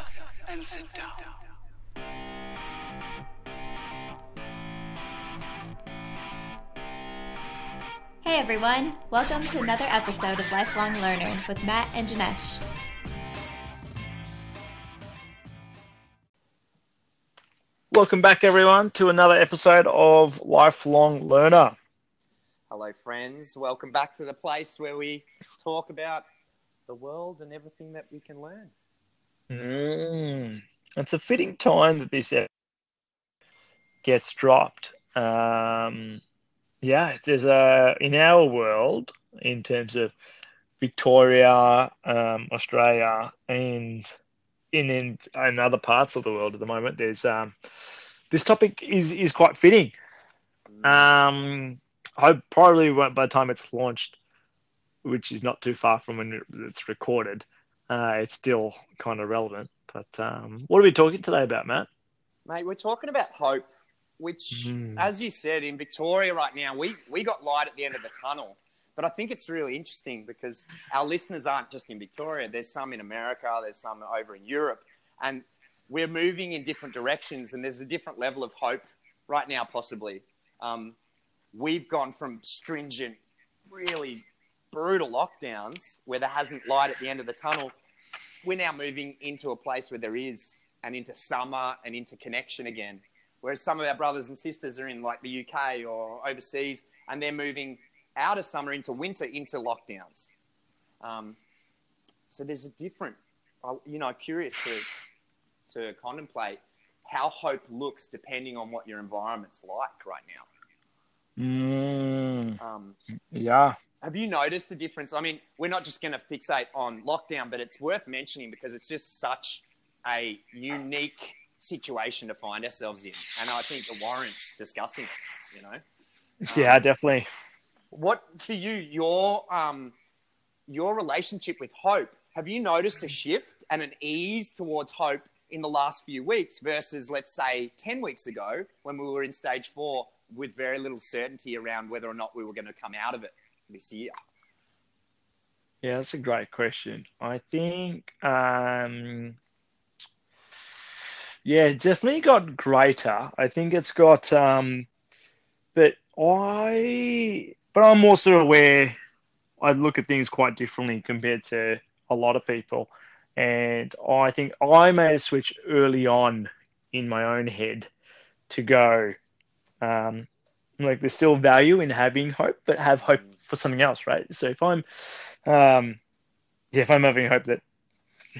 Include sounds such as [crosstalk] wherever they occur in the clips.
up and sit down. Hey everyone, welcome to another episode of Lifelong Learner with Matt and Janesh. Welcome back, everyone, to another episode of Lifelong Learner. Hello, friends. Welcome back to the place where we talk about the world and everything that we can learn. Mm. It's a fitting time that this gets dropped. Um, yeah, there's a in our world, in terms of Victoria, um, Australia, and in, in in other parts of the world at the moment, there's um, this topic is is quite fitting. Um, I probably by the time it's launched, which is not too far from when it's recorded, uh, it's still kind of relevant. But um, what are we talking today about, Matt? Mate, we're talking about hope, which, Mm. as you said, in Victoria right now, we, we got light at the end of the tunnel. But I think it's really interesting because our listeners aren't just in Victoria. There's some in America, there's some over in Europe. And we're moving in different directions, and there's a different level of hope right now, possibly. Um, we've gone from stringent, really brutal lockdowns where there hasn't light at the end of the tunnel. We're now moving into a place where there is, and into summer and into connection again. Whereas some of our brothers and sisters are in like the UK or overseas, and they're moving out of summer into winter into lockdowns. Um, so there's a different, you know, curious to to contemplate how hope looks depending on what your environment's like right now. Mm, Um, yeah. Have you noticed the difference? I mean, we're not just going to fixate on lockdown, but it's worth mentioning because it's just such a unique situation to find ourselves in, and I think it warrants discussing. it, You know, Yeah, definitely. what for you your um your relationship with hope? Have you noticed a shift and an ease towards hope in the last few weeks versus, let's say, ten weeks ago when we were in stage four with very little certainty around whether or not we were going to come out of it this year? Yeah, that's a great question. I think, um, yeah, definitely got greater. I think it's got, um, but I, but I'm also aware I look at things quite differently compared to a lot of people. And I think I made a switch early on in my own head to go, um, like there's still value in having hope, but have hope for something else, right? So if I'm, um, yeah, if I'm having hope that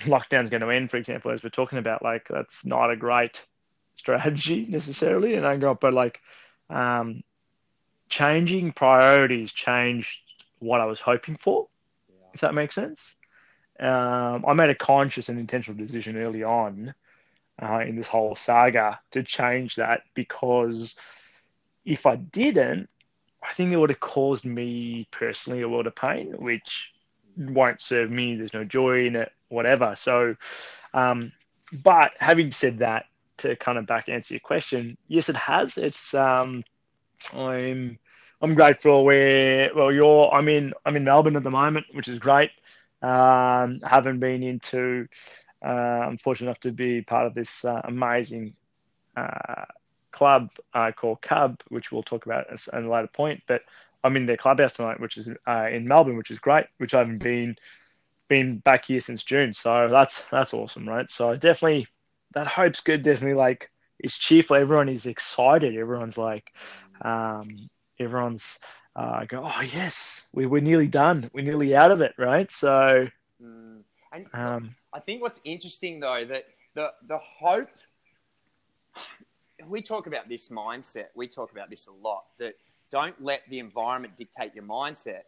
lockdown's going to end, for example, as we're talking about, like that's not a great strategy [laughs] necessarily. And I go, but like, um, changing priorities changed what I was hoping for, if that makes sense. Um, I made a conscious and intentional decision early on uh, in this whole saga to change that because if I didn't, I think it would have caused me personally a world of pain, which won't serve me. There's no joy in it, whatever. So, um, but having said that, to kind of back answer your question, yes, it has. It's um, I'm I'm grateful where well you're I'm in I'm in Melbourne at the moment, which is great. Um, haven't been into. Uh, I'm fortunate enough to be part of this uh, amazing uh, club uh, called Cub, which we'll talk about at a later point. But I'm in their clubhouse tonight, which is uh, in Melbourne, which is great. Which I haven't been been back here since June, so that's that's awesome, right? So definitely that hope's good. Definitely like it's cheerful. Everyone is excited. Everyone's like, um, everyone's uh, go, oh yes, we we're nearly done. We're nearly out of it, right? So Mm. And um, I think what's interesting though that the the hope we talk about this mindset. We talk about this a lot. That don't let the environment dictate your mindset.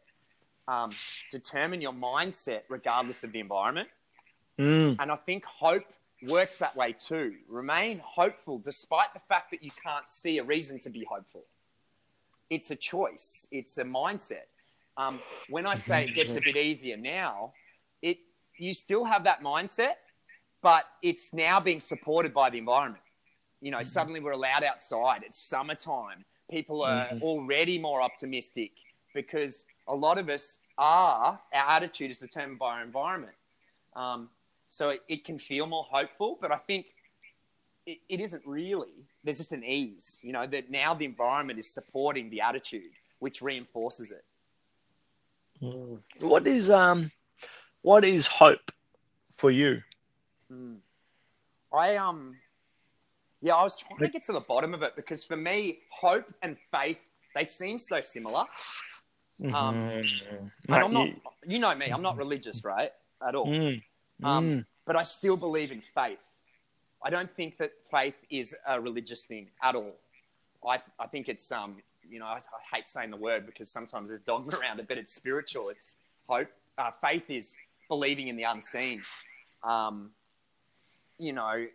Um, determine your mindset regardless of the environment. mm, And I think hope works that way too. Remain hopeful despite the fact that you can't see a reason to be hopeful. It's a choice. It's a mindset. Um, when I say it gets a bit easier now, it you still have that mindset, but it's now being supported by the environment. You know, suddenly we're allowed outside. It's summertime. People are already more optimistic because a lot of us are, our attitude is determined by our environment. Um, so it, it can feel more hopeful. But I think it, it isn't really. There's just an ease, you know, that now the environment is supporting the attitude, which reinforces it. What is um, what is hope for you? I um, yeah, I was trying to get to the bottom of it because for me, hope and faith they seem so similar. Um, and Mate, I'm not, you- you know me, I'm not religious, right, at all. Mm, Um, mm. But I still believe in faith. I don't think that faith is a religious thing at all. I, I think it's, um, you know, I, I hate saying the word because sometimes there's dogma [laughs] around it, but it's spiritual. It's hope. Uh, faith is believing in the unseen. Um, you know,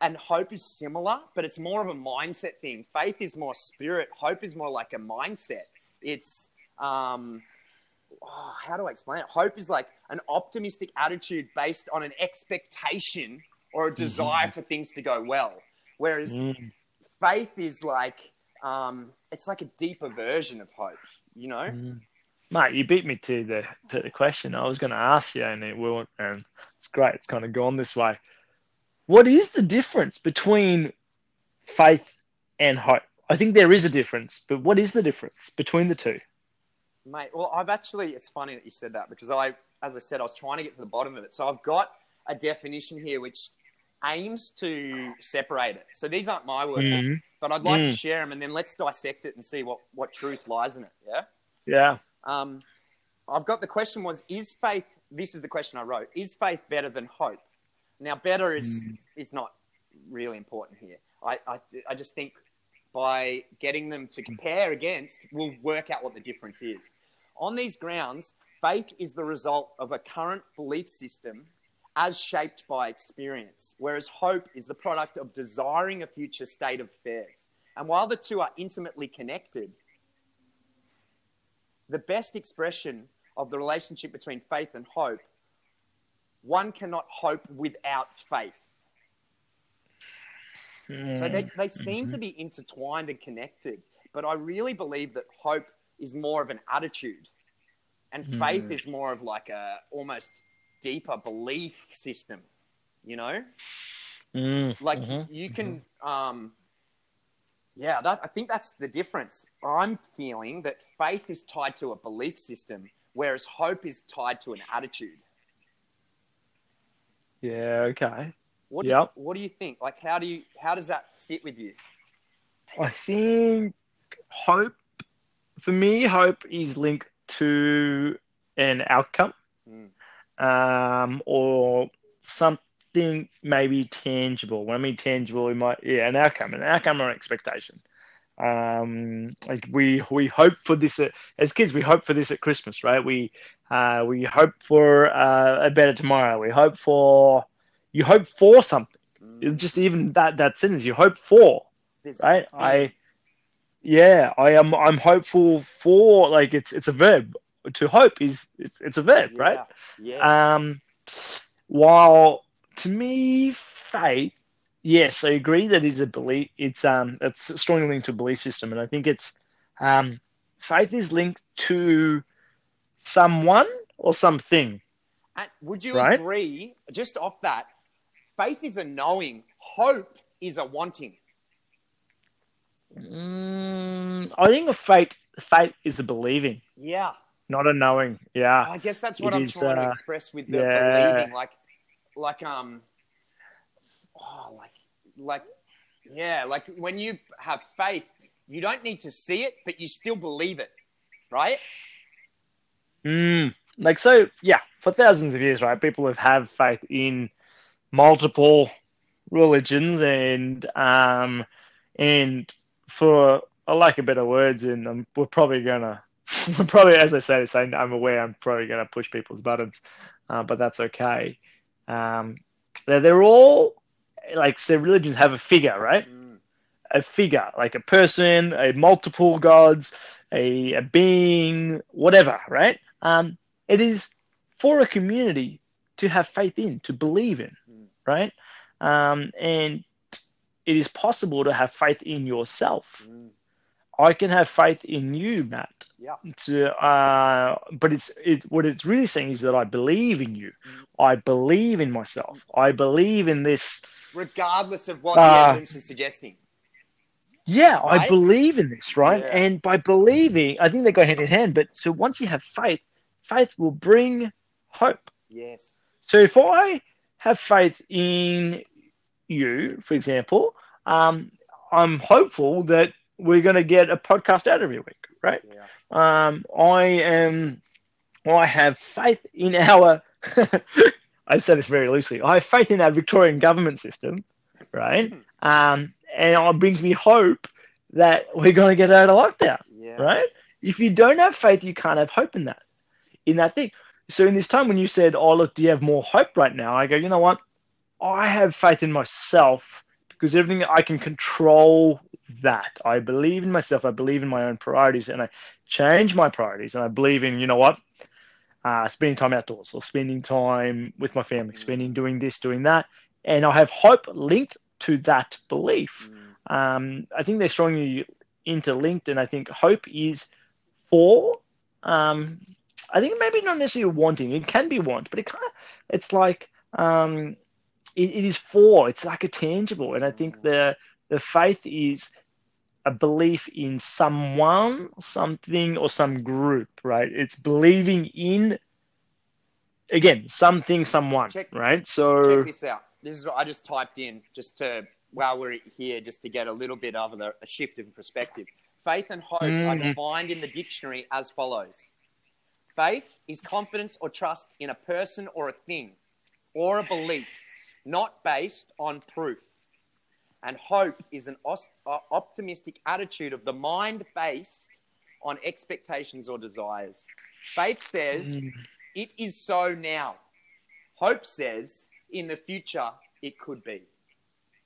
and hope is similar, but it's more of a mindset thing. Faith is more spirit. Hope is more like a mindset. It's, um, oh, how do I explain it? Hope is like an optimistic attitude based on an expectation or a desire for things to go well. Whereas Mm. faith is like, um, it's like a deeper version of hope, you know? Mm. Mate, you beat me to the to the question. I was going to ask you, and it won't. and it's great. It's kind of gone this way. What is the difference between faith and hope? I think there is a difference, but what is the difference between the two? Mate, well, I've actually, it's funny that you said that because I, as I said, I was trying to get to the bottom of it. So I've got a definition here which aims to separate it. So these aren't my words, Mhm. but I'd like to Mm. share them and then let's dissect it and see what, what truth lies in it. Yeah. Yeah. Um, I've got the question was, is faith, this is the question I wrote, is faith better than hope? Now, better is, mm. is not really important here. I, I, I just think by getting them to compare against, we'll work out what the difference is. On these grounds, faith is the result of a current belief system as shaped by experience, whereas hope is the product of desiring a future state of affairs. And while the two are intimately connected, the best expression of the relationship between faith and hope, one cannot hope without faith. So they, they seem to be intertwined and connected, but I really believe that hope is more of an attitude, and faith is more of like a almost deeper belief system. You know, Mm, like mhm. you can, um, yeah, that I think that's the difference. I'm feeling that faith is tied to a belief system, whereas hope is tied to an attitude. Yeah. Okay. What do Yep. you, what do you think? Like, how do you how does that sit with you? I think hope, for me, hope is linked to an outcome Mm. um, or something maybe tangible. When I mean tangible, we might, yeah, an outcome, an outcome or an expectation. Um, like we we hope for this at, as kids. We hope for this at Christmas, right? We uh, we hope for uh, a better tomorrow. We hope for you hope for something. Mm. Just even that that sentence, you hope for right? I, yeah, I am. I'm hopeful for like it's it's a verb. To hope is it's, it's a verb, right? Yeah. Yes. Um, while to me, faith, yes, I agree that is a belief. It's um, it's strongly linked to a belief system, and I think it's um, faith is linked to someone or something. And would you Right? agree, just off that, faith is a knowing, hope is a wanting. Mm, I think a faith faith is a believing, Yeah. not a knowing. Yeah. I guess that's what It I'm is, trying to uh, express with the yeah. believing. Like, like, um, like, yeah, like when you have faith, you don't need to see it, but you still believe it, right? Mm, like so, yeah. For thousands of years, right? People have have faith in multiple religions, and um, and for I like a better words, and we're probably gonna, [laughs] we're probably as I say this, I, I'm aware I'm probably gonna push people's buttons, uh, but that's okay. Um, they're, they're all like so. Religions have a figure, right? Mm. a figure, like a person, a multiple gods, a, a being, whatever, right? Um, it is for a community to have faith in, to believe in, Mm. right? Um, and it is possible to have faith in yourself. Mm. I can have faith in you, Matt. Yeah. To, uh, but it's it. What it's really saying is that I believe in you. I believe in myself. I believe in this. Regardless of what Uh, the evidence is suggesting. Yeah, I believe in this, right? Yeah. And by believing, I think they go hand in hand. But so once you have faith, faith will bring hope. Yes. So if I have faith in you, for example, um, I'm hopeful that we're going to get a podcast out every week, right? Yeah. Um, I am, I have faith in our, [laughs] I say this very loosely, I have faith in our Victorian government system, right? Um, and it brings me hope that we're going to get out of lockdown Yeah. right? If you don't have faith, you can't have hope in that, in that thing. So in this time when you said, "Oh, look, do you have more hope right now?" I go, you know what? I have faith in myself because everything I can control that. I believe in myself. I believe in my own priorities, and I change my priorities. And I believe in, you know what? Uh, spending time outdoors or spending time with my family, spending doing this, doing that, and I have hope linked to that belief Mm. um, I think they're strongly interlinked, and I think hope is for. Um, I think maybe not necessarily wanting. It can be want, but it kind of it's like um, it, it is for. It's like a tangible, and I think the the faith is a belief in someone, something, or some group. Right? It's believing in again something, someone. Check- right? So Check this out. This is what I just typed in just to while we're here, just to get a little bit of a, a shift in perspective. Faith and hope are Mhm. defined in the dictionary as follows: Faith is confidence or trust in a person or a thing, or a belief, not based on proof. And hope is an uh, optimistic attitude of the mind based on expectations or desires. Faith says, it is so now. Hope says, in the future, it could be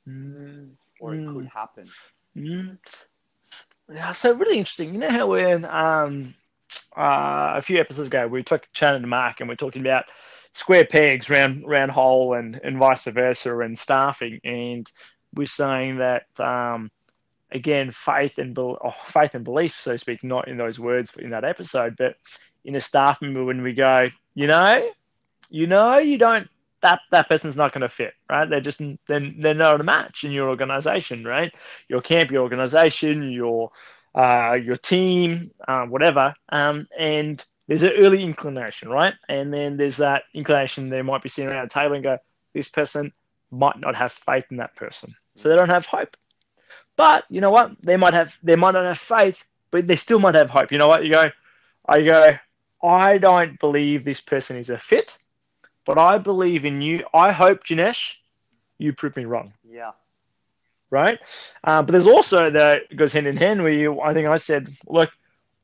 Mm. or it Mm. could happen. Mm. Yeah, so really interesting. You know how when um, uh, a few episodes ago we took Shannon and Mark and we're talking about square pegs, round round hole, and and vice versa, and staffing, and we're saying that um, again, faith and bel oh, faith and belief, so to speak, not in those words in that episode, but in a staff member when we go, you know, you know, you don't that that person's not going to fit, right? They're just then they're not a match in your organization, right? Your camp, your organization, your uh, your team, uh, whatever, um, and there's an early inclination, right? And then there's that inclination. They might be sitting around a table and go, "This person might not have faith in that person, so they don't have hope." But you know what? They might have. They might not have faith, but they still might have hope. You know what? You go. I go. I don't believe this person is a fit, but I believe in you. I hope, Janesh, you prove me wrong Yeah. right? Uh, but there's also that goes hand in hand where you, I think I said, look,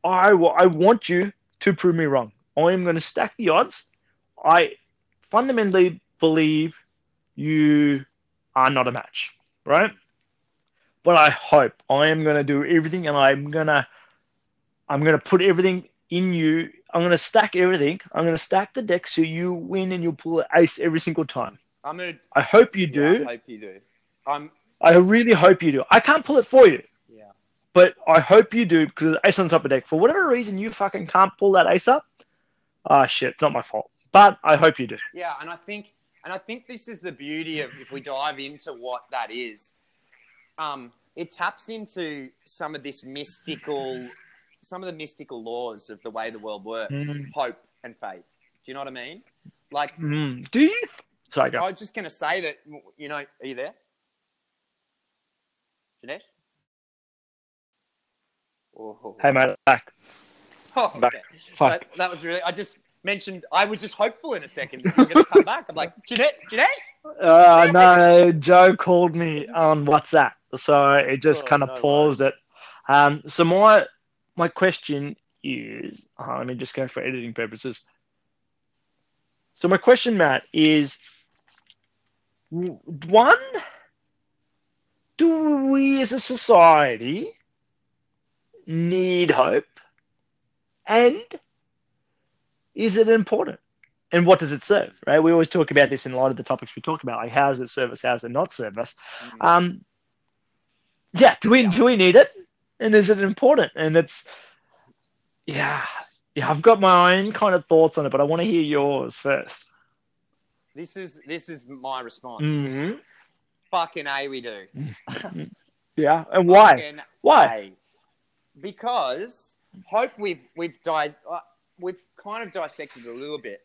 I, I want you to prove me wrong. I am going to stack the odds. I fundamentally believe you are not a match, right? But I hope I am going to do everything, and I'm going to, I'm going to put everything in you. I'm going to stack everything. I'm going to stack the deck so you win and you'll pull an ace every single time. I'm gonna I hope you yeah, do. I hope you do. I'm I really hope you do. I can't pull it for you. But I hope you do because ace on top of deck. For whatever reason, you fucking can't pull that ace up. Ah, shit, not my fault. But I hope you do. Yeah, and I think and I think this is the beauty of if we dive into what that is. Um, it taps into some of this mystical some of the mystical laws of the way the world works, Mm. hope and faith. Do you know what I mean? Like Mm. Do you? Th- Sorry, go. I was just going to say that, you know, are you there? Janesh? Oh, Hey, mate, back. oh back. okay. Fuck. That, that was really, I just mentioned, I was just hopeful in a second. that going to come [laughs] back. I'm like, Janesh. Janesh. Uh, no, Joe called me on WhatsApp, so it just Oh, kind of no paused it. Um, so my my question is, uh, let me just go for editing purposes. So my question, Matt, is one: Do we, as a society, need hope, and is it important? and what does it serve right we always talk about this in a lot of the topics we talk about like how does it serve us how does it not serve us um yeah do we do we need it and is it important? And it's yeah, yeah. I've got my own kind of thoughts on it, but I want to hear yours first. This is this is my response. Mhm. Fucking a, we do. [laughs] Yeah, and why? Fucking Why? A. Because hope we've we've di- uh, we've kind of dissected a little bit.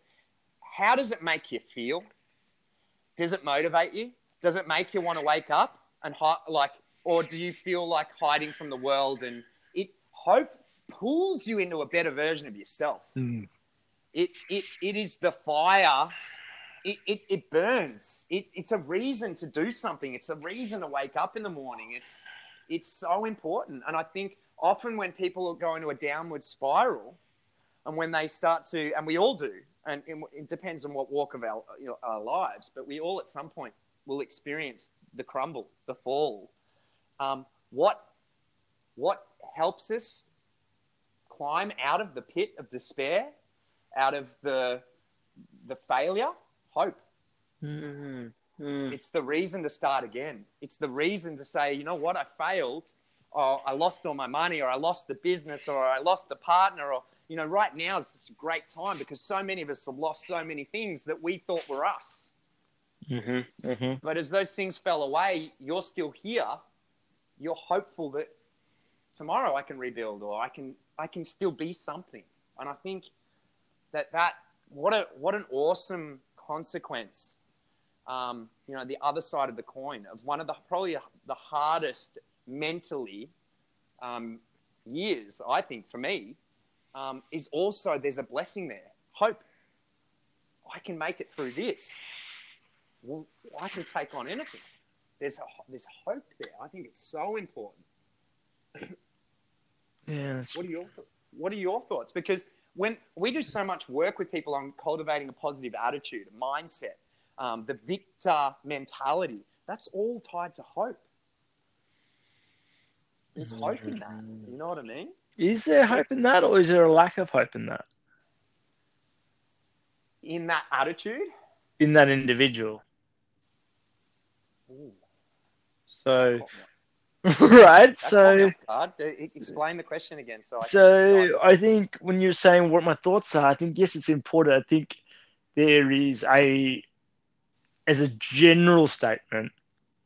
How does it make you feel? Does it motivate you? Does it make you want to wake up and hi- like, or do you feel like hiding from the world? And it hope pulls you into a better version of yourself. Mm. It it it is the fire. It, it, it burns. It, it's a reason to do something. It's a reason to wake up in the morning. It's it's so important. And I think often when people go into a downward spiral, and when they start to, and we all do, and it, depends on what walk of our, you know, our lives, but we all at some point will experience the crumble, the fall. Um, what what helps us climb out of the pit of despair, out of the the failure? Hope. Mm. It's the reason to start again. It's the reason to say, you know what, I failed, or I lost all my money, or I lost the business, or I lost the partner, or you know, right now is just a great time because so many of us have lost so many things that we thought were us. Mm-hmm. Mm-hmm. But as those things fell away, you're still here. You're hopeful that tomorrow I can rebuild, or I can I can still be something. And I think that that what a what an awesome consequence um, you know, the other side of the coin of one of the probably the hardest mentally um, years, I think, for me, um, is also there's a blessing there. Hope. I can make it through this. Well, I can take on anything. There's a, there's hope there. I think it's so important. Yeah, that's What are your What are your thoughts? Because when we do so much work with people on cultivating a positive attitude, a mindset, um, the victor mentality, that's all tied to hope. There's mm-hmm. hope in that. You know what I mean? Is there hope in that, or is there a lack of hope in that? In that attitude. In that individual. Ooh, So, [laughs] right. That's So, Explain the question again. So, I so. I think when you're saying what my thoughts are, I think yes, it's important. I think there is a, as a general statement,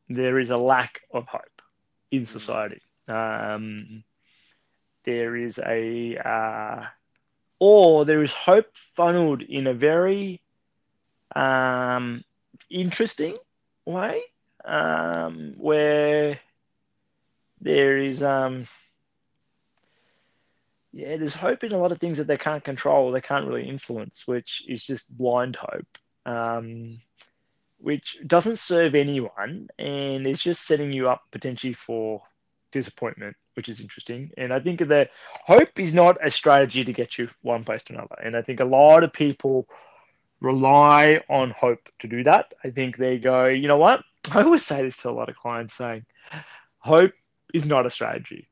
there is a lack of hope in mm. society. Um, there is a, uh, or there is hope funneled in a very um, interesting way, um, where there is um, yeah, there's hope in a lot of things that they can't control, they can't really influence, which is just blind hope, um, which doesn't serve anyone and is just setting you up potentially for disappointment, which is interesting. And I think that hope is not a strategy to get you one place to another. And I think a lot of people rely on hope to do that. I think they go, you know what? I always say this to a lot of clients saying, hope is not a strategy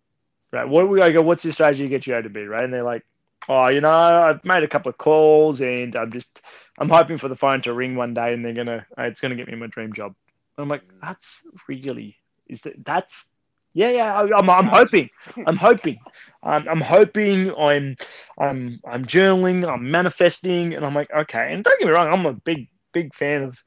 right? What we go, what's your strategy to get you out of bed, right? And they're like, oh, you know, I've made a couple of calls and I'm just, I'm hoping for the phone to ring one day and they're gonna, it's gonna get me my dream job. I'm like, that's really, is that, that's, yeah, yeah, I, I'm, I'm hoping, I'm hoping, I'm, I'm hoping, I'm, I'm, I'm journaling, I'm manifesting, and I'm like, okay. And don't get me wrong, I'm a big, big fan of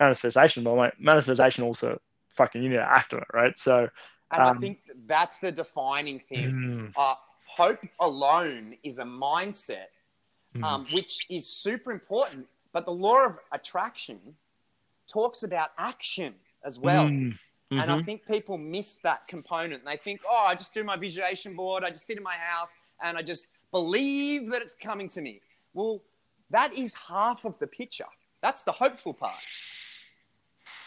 manifestation, but I'm like, manifestation also fucking, you need to act on it, right? So, and um, I think that's the defining thing. mm, Uh, hope alone is a mindset, mm, um, which is super important. But the law of attraction talks about action as well. mm, And I mhm. think people miss that component. They think, oh, I just do my visualization board, I just sit in my house, and I just believe that it's coming to me. Well, that is half of the picture. That's the hopeful part.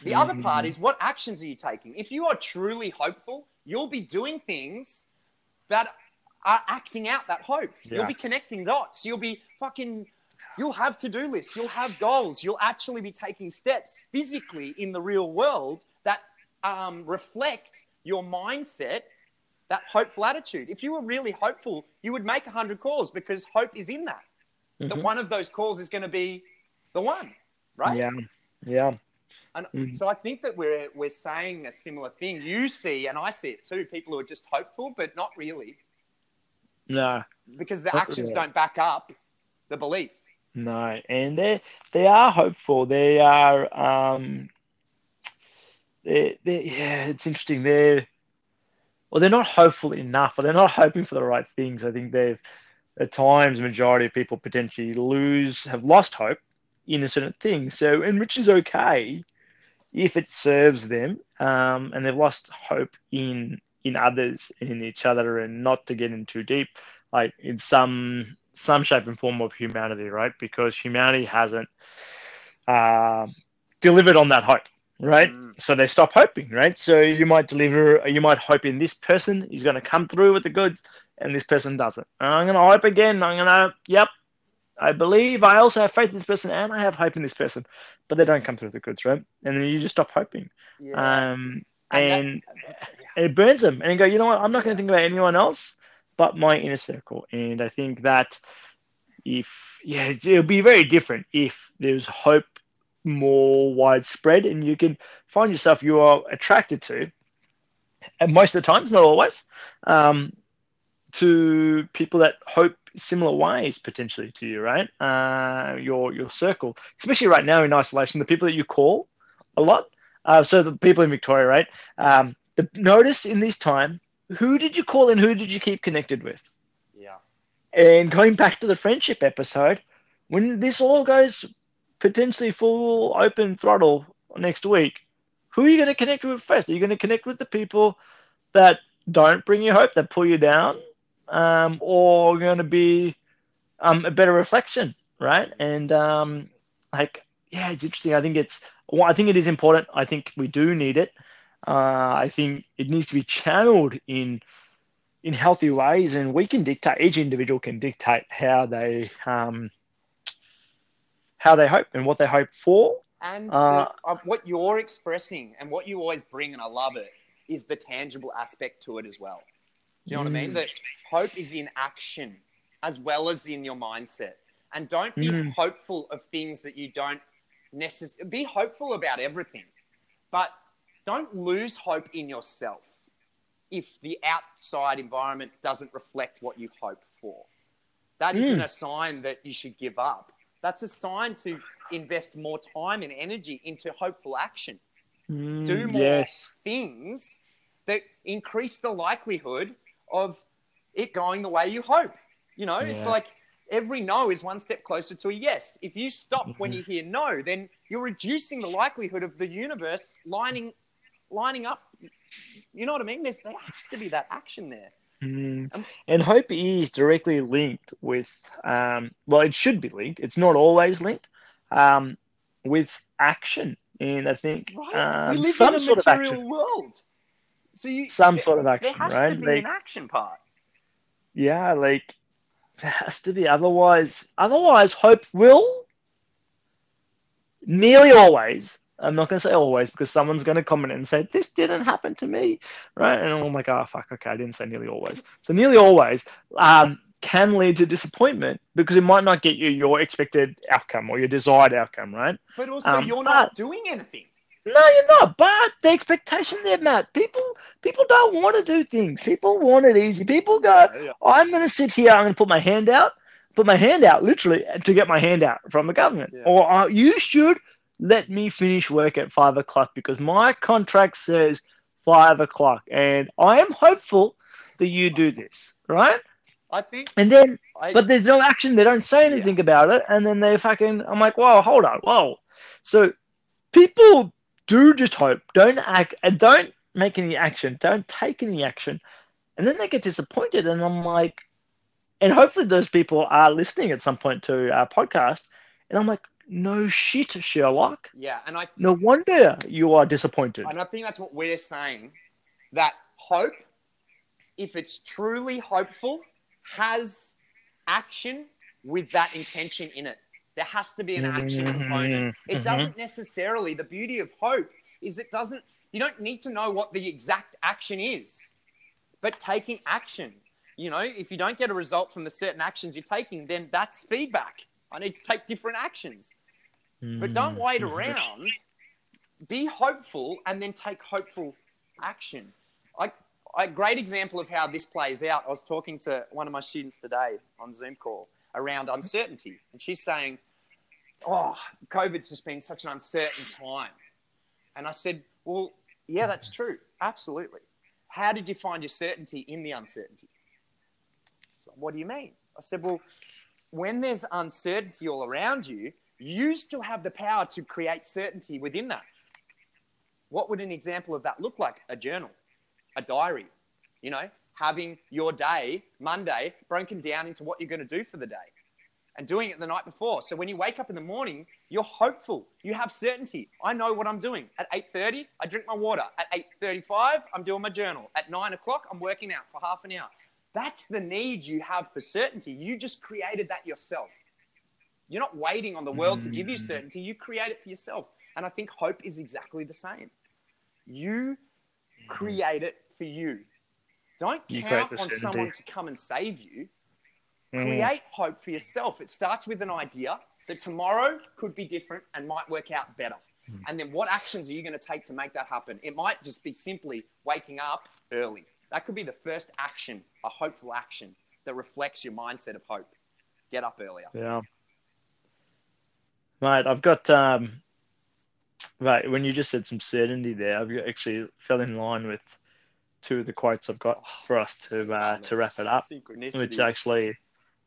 The other part is what actions are you taking? If you are truly hopeful, you'll be doing things that are acting out that hope. Yeah. You'll be connecting dots. You'll be fucking, you'll have to do lists. You'll have goals. You'll actually be taking steps physically in the real world um, reflect your mindset, that hopeful attitude. If you were really hopeful, you would make 100 calls because hope is in that. That Mhm. one of those calls is going to be the one, right? Yeah, yeah. And Mm. so I think that we're we're saying a similar thing. You see, and I see it too. People who are just hopeful, but not really, No, because the actions really. don't back up the belief. no, and they they are hopeful. They are um, they they yeah, it's interesting. They're well, they're not hopeful enough, or they're not hoping for the right things. I think they've at times majority of people potentially lose have lost hope in a certain thing. So, and which is okay if it serves them, um, and they've lost hope in in others, in each other, and not to get in too deep, like in some some shape and form of humanity, right? Because humanity hasn't um delivered on that hope, right? Mm. So they stop hoping, right? So you might deliver, you might hope in this person is going to come through with the goods, and this person doesn't. And I'm going to hope again. I'm going to, yep, I believe. I also have faith in this person, and I have hope in this person, but they don't come through with the goods, right? And then you just stop hoping, um, And and, it burns them. And you go, you know what? I'm not going to think about anyone else but my inner circle. And I think that if yeah, it'll be very different if there's hope more widespread and you can find yourself you are attracted to and most of the times not always um, to people that hope similar ways potentially to you right? Uh, your your circle especially right now in isolation the people that you call a lot uh, so the people in victoria right? Um, the notice in this time who did you call and who did you keep connected with? Yeah, and going back to the friendship episode, when this all goes potentially full open throttle next week, who are you going to connect with first? Are you going to connect with the people that don't bring you hope, that pull you down, um, or going to be um, a better reflection, right? And um, like, yeah, it's interesting. I think it's, well, I think it is important. I think we do need it. Uh, I think it needs to be channeled in in healthy ways, and we can dictate. Each individual can dictate how they um, how they hope and what they hope for. and Uh, the, uh, what you're expressing and what you always bring, and I love it, is the tangible aspect to it as well. Do you know what I mean? Mm. That hope is in action as well as in your mindset. And don't be Mm. hopeful of things that you don't necessarily be hopeful about everything, but don't lose hope in yourself if the outside environment doesn't reflect what you hope for. That isn't Mm. a sign that you should give up. That's a sign to invest more time and energy into hopeful action Mm, do more yes. things that increase the likelihood of it going the way you hope. You know, it's like every no is one step closer to a yes. If you stop when Mm-hmm. you hear no, then you're reducing the likelihood of the universe lining lining up. You know what I mean? There's, there has to be that action there. Mm. Um, And hope is directly linked with, um, well, it should be linked. It's not always linked um, with action. And I think Right? um, some in sort of material action. world. So you Some there- sort of action, There has right? to be Like- an action part. Yeah, like there has to be. Otherwise, otherwise, hope will nearly always. I'm not going to say always because someone's going to comment and say this didn't happen to me, right? And I'm like, oh fuck, okay, I didn't say nearly always. So nearly always um, can lead to disappointment because it might not get you your expected outcome or your desired outcome, right? But also, Um, you're but- not doing anything. No, you're not. But the expectation there, Matt. People, people don't want to do things. People want it easy. People go, I'm going to sit here. I'm going to put my hand out, put my hand out, literally, to get my hand out from the government. Yeah. Or uh, you should let me finish work at five o'clock because my contract says five o'clock, and I am hopeful that you do this, right? I think. And then, I, but there's no action. They don't say anything about it, and then they fucking. I'm like, whoa, hold on, whoa. So people do just hope, don't act, and don't make any action, don't take any action, and then they get disappointed. And I'm like, and hopefully those people are listening at some point to our podcast, and I'm like, no shit, Sherlock. yeah, and I No wonder you are disappointed. And I think that's what we're saying that hope, if it's truly hopeful, has action with that intention in it. There has to be an action component. It Mhm. doesn't necessarily, the beauty of hope is it doesn't, you don't need to know what the exact action is, but taking action. You know, if you don't get a result from the certain actions you're taking, then that's feedback. I need to take different actions. But don't wait Mhm. around be hopeful and then take hopeful action. I, a great example of how this plays out. I was talking to one of my students today on Zoom call around uncertainty, and she's saying, "Oh, COVID's just been such an uncertain time," and I said, "Well, yeah, that's true, absolutely. How did you find your certainty in the uncertainty?" So, what do you mean? I said, "Well, when there's uncertainty all around you, you still have the power to create certainty within that." What would an example of that look like? A journal, a diary, you know, having your day, Monday, broken down into what you're going to do for the day and doing it the night before. So when you wake up in the morning, you're hopeful. You have certainty. I know what I'm doing. At 8.30, I drink my water. At 8.35, I'm doing my journal. At 9 o'clock, I'm working out for half an hour. That's the need you have for certainty. You just created that yourself. You're not waiting on the world to give you certainty. You create it for yourself. And I think hope is exactly the same. You create it for you. Don't You count on the someone to come and save you. Mm. Create hope for yourself. It starts with an idea that tomorrow could be different and might work out better. Mm. And then what actions are you going to take to make that happen? It might just be simply waking up early. That could be the first action, a hopeful action that reflects your mindset of hope. Get up earlier. Yeah. Mate, I've got um right, when you just said some certainty there, I've actually fell in line with two of the quotes I've got for us to uh, to wrap it up. Which actually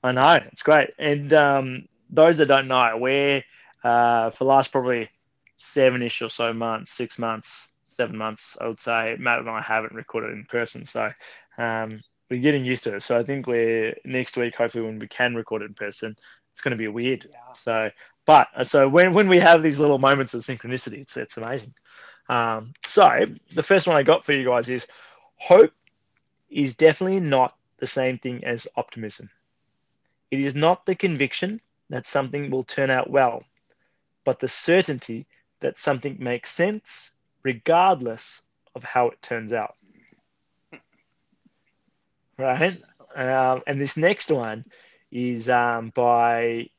I know, it's great. And um those that don't know, we're uh for the last probably seven ish or so months, six months, seven months, I would say, Matt and I haven't recorded in person. So um we're getting used to it. So I think we're next week, hopefully when we can record it in person, it's gonna be weird. Yeah. So, but so when when we have these little moments of synchronicity, it's it's amazing. Um, so the first one I got for you guys is hope is definitely not the same thing as optimism. It is not the conviction that something will turn out well, but the certainty that something makes sense regardless of how it turns out. Right? Um, and this next one is um, by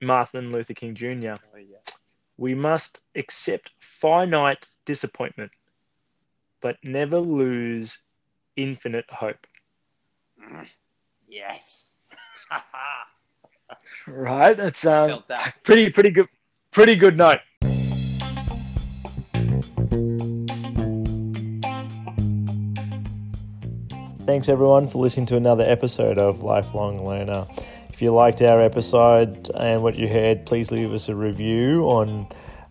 Martin Luther King Jr. Oh, yeah. We must accept finite disappointment, but never lose infinite hope. Yes. [laughs] Right? That's um, pretty pretty good pretty good note. Thanks everyone for listening to another episode of Lifelong Learner. If you liked our episode and what you heard, please leave us a review on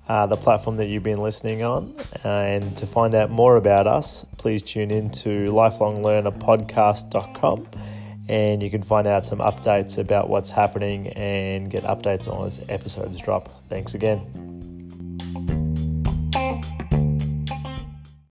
uh, the platform that you've been listening on. And to find out more about us, please tune in to lifelonglearnerpodcast.com and you can find out some updates about what's happening and get updates on as episodes drop. Thanks again.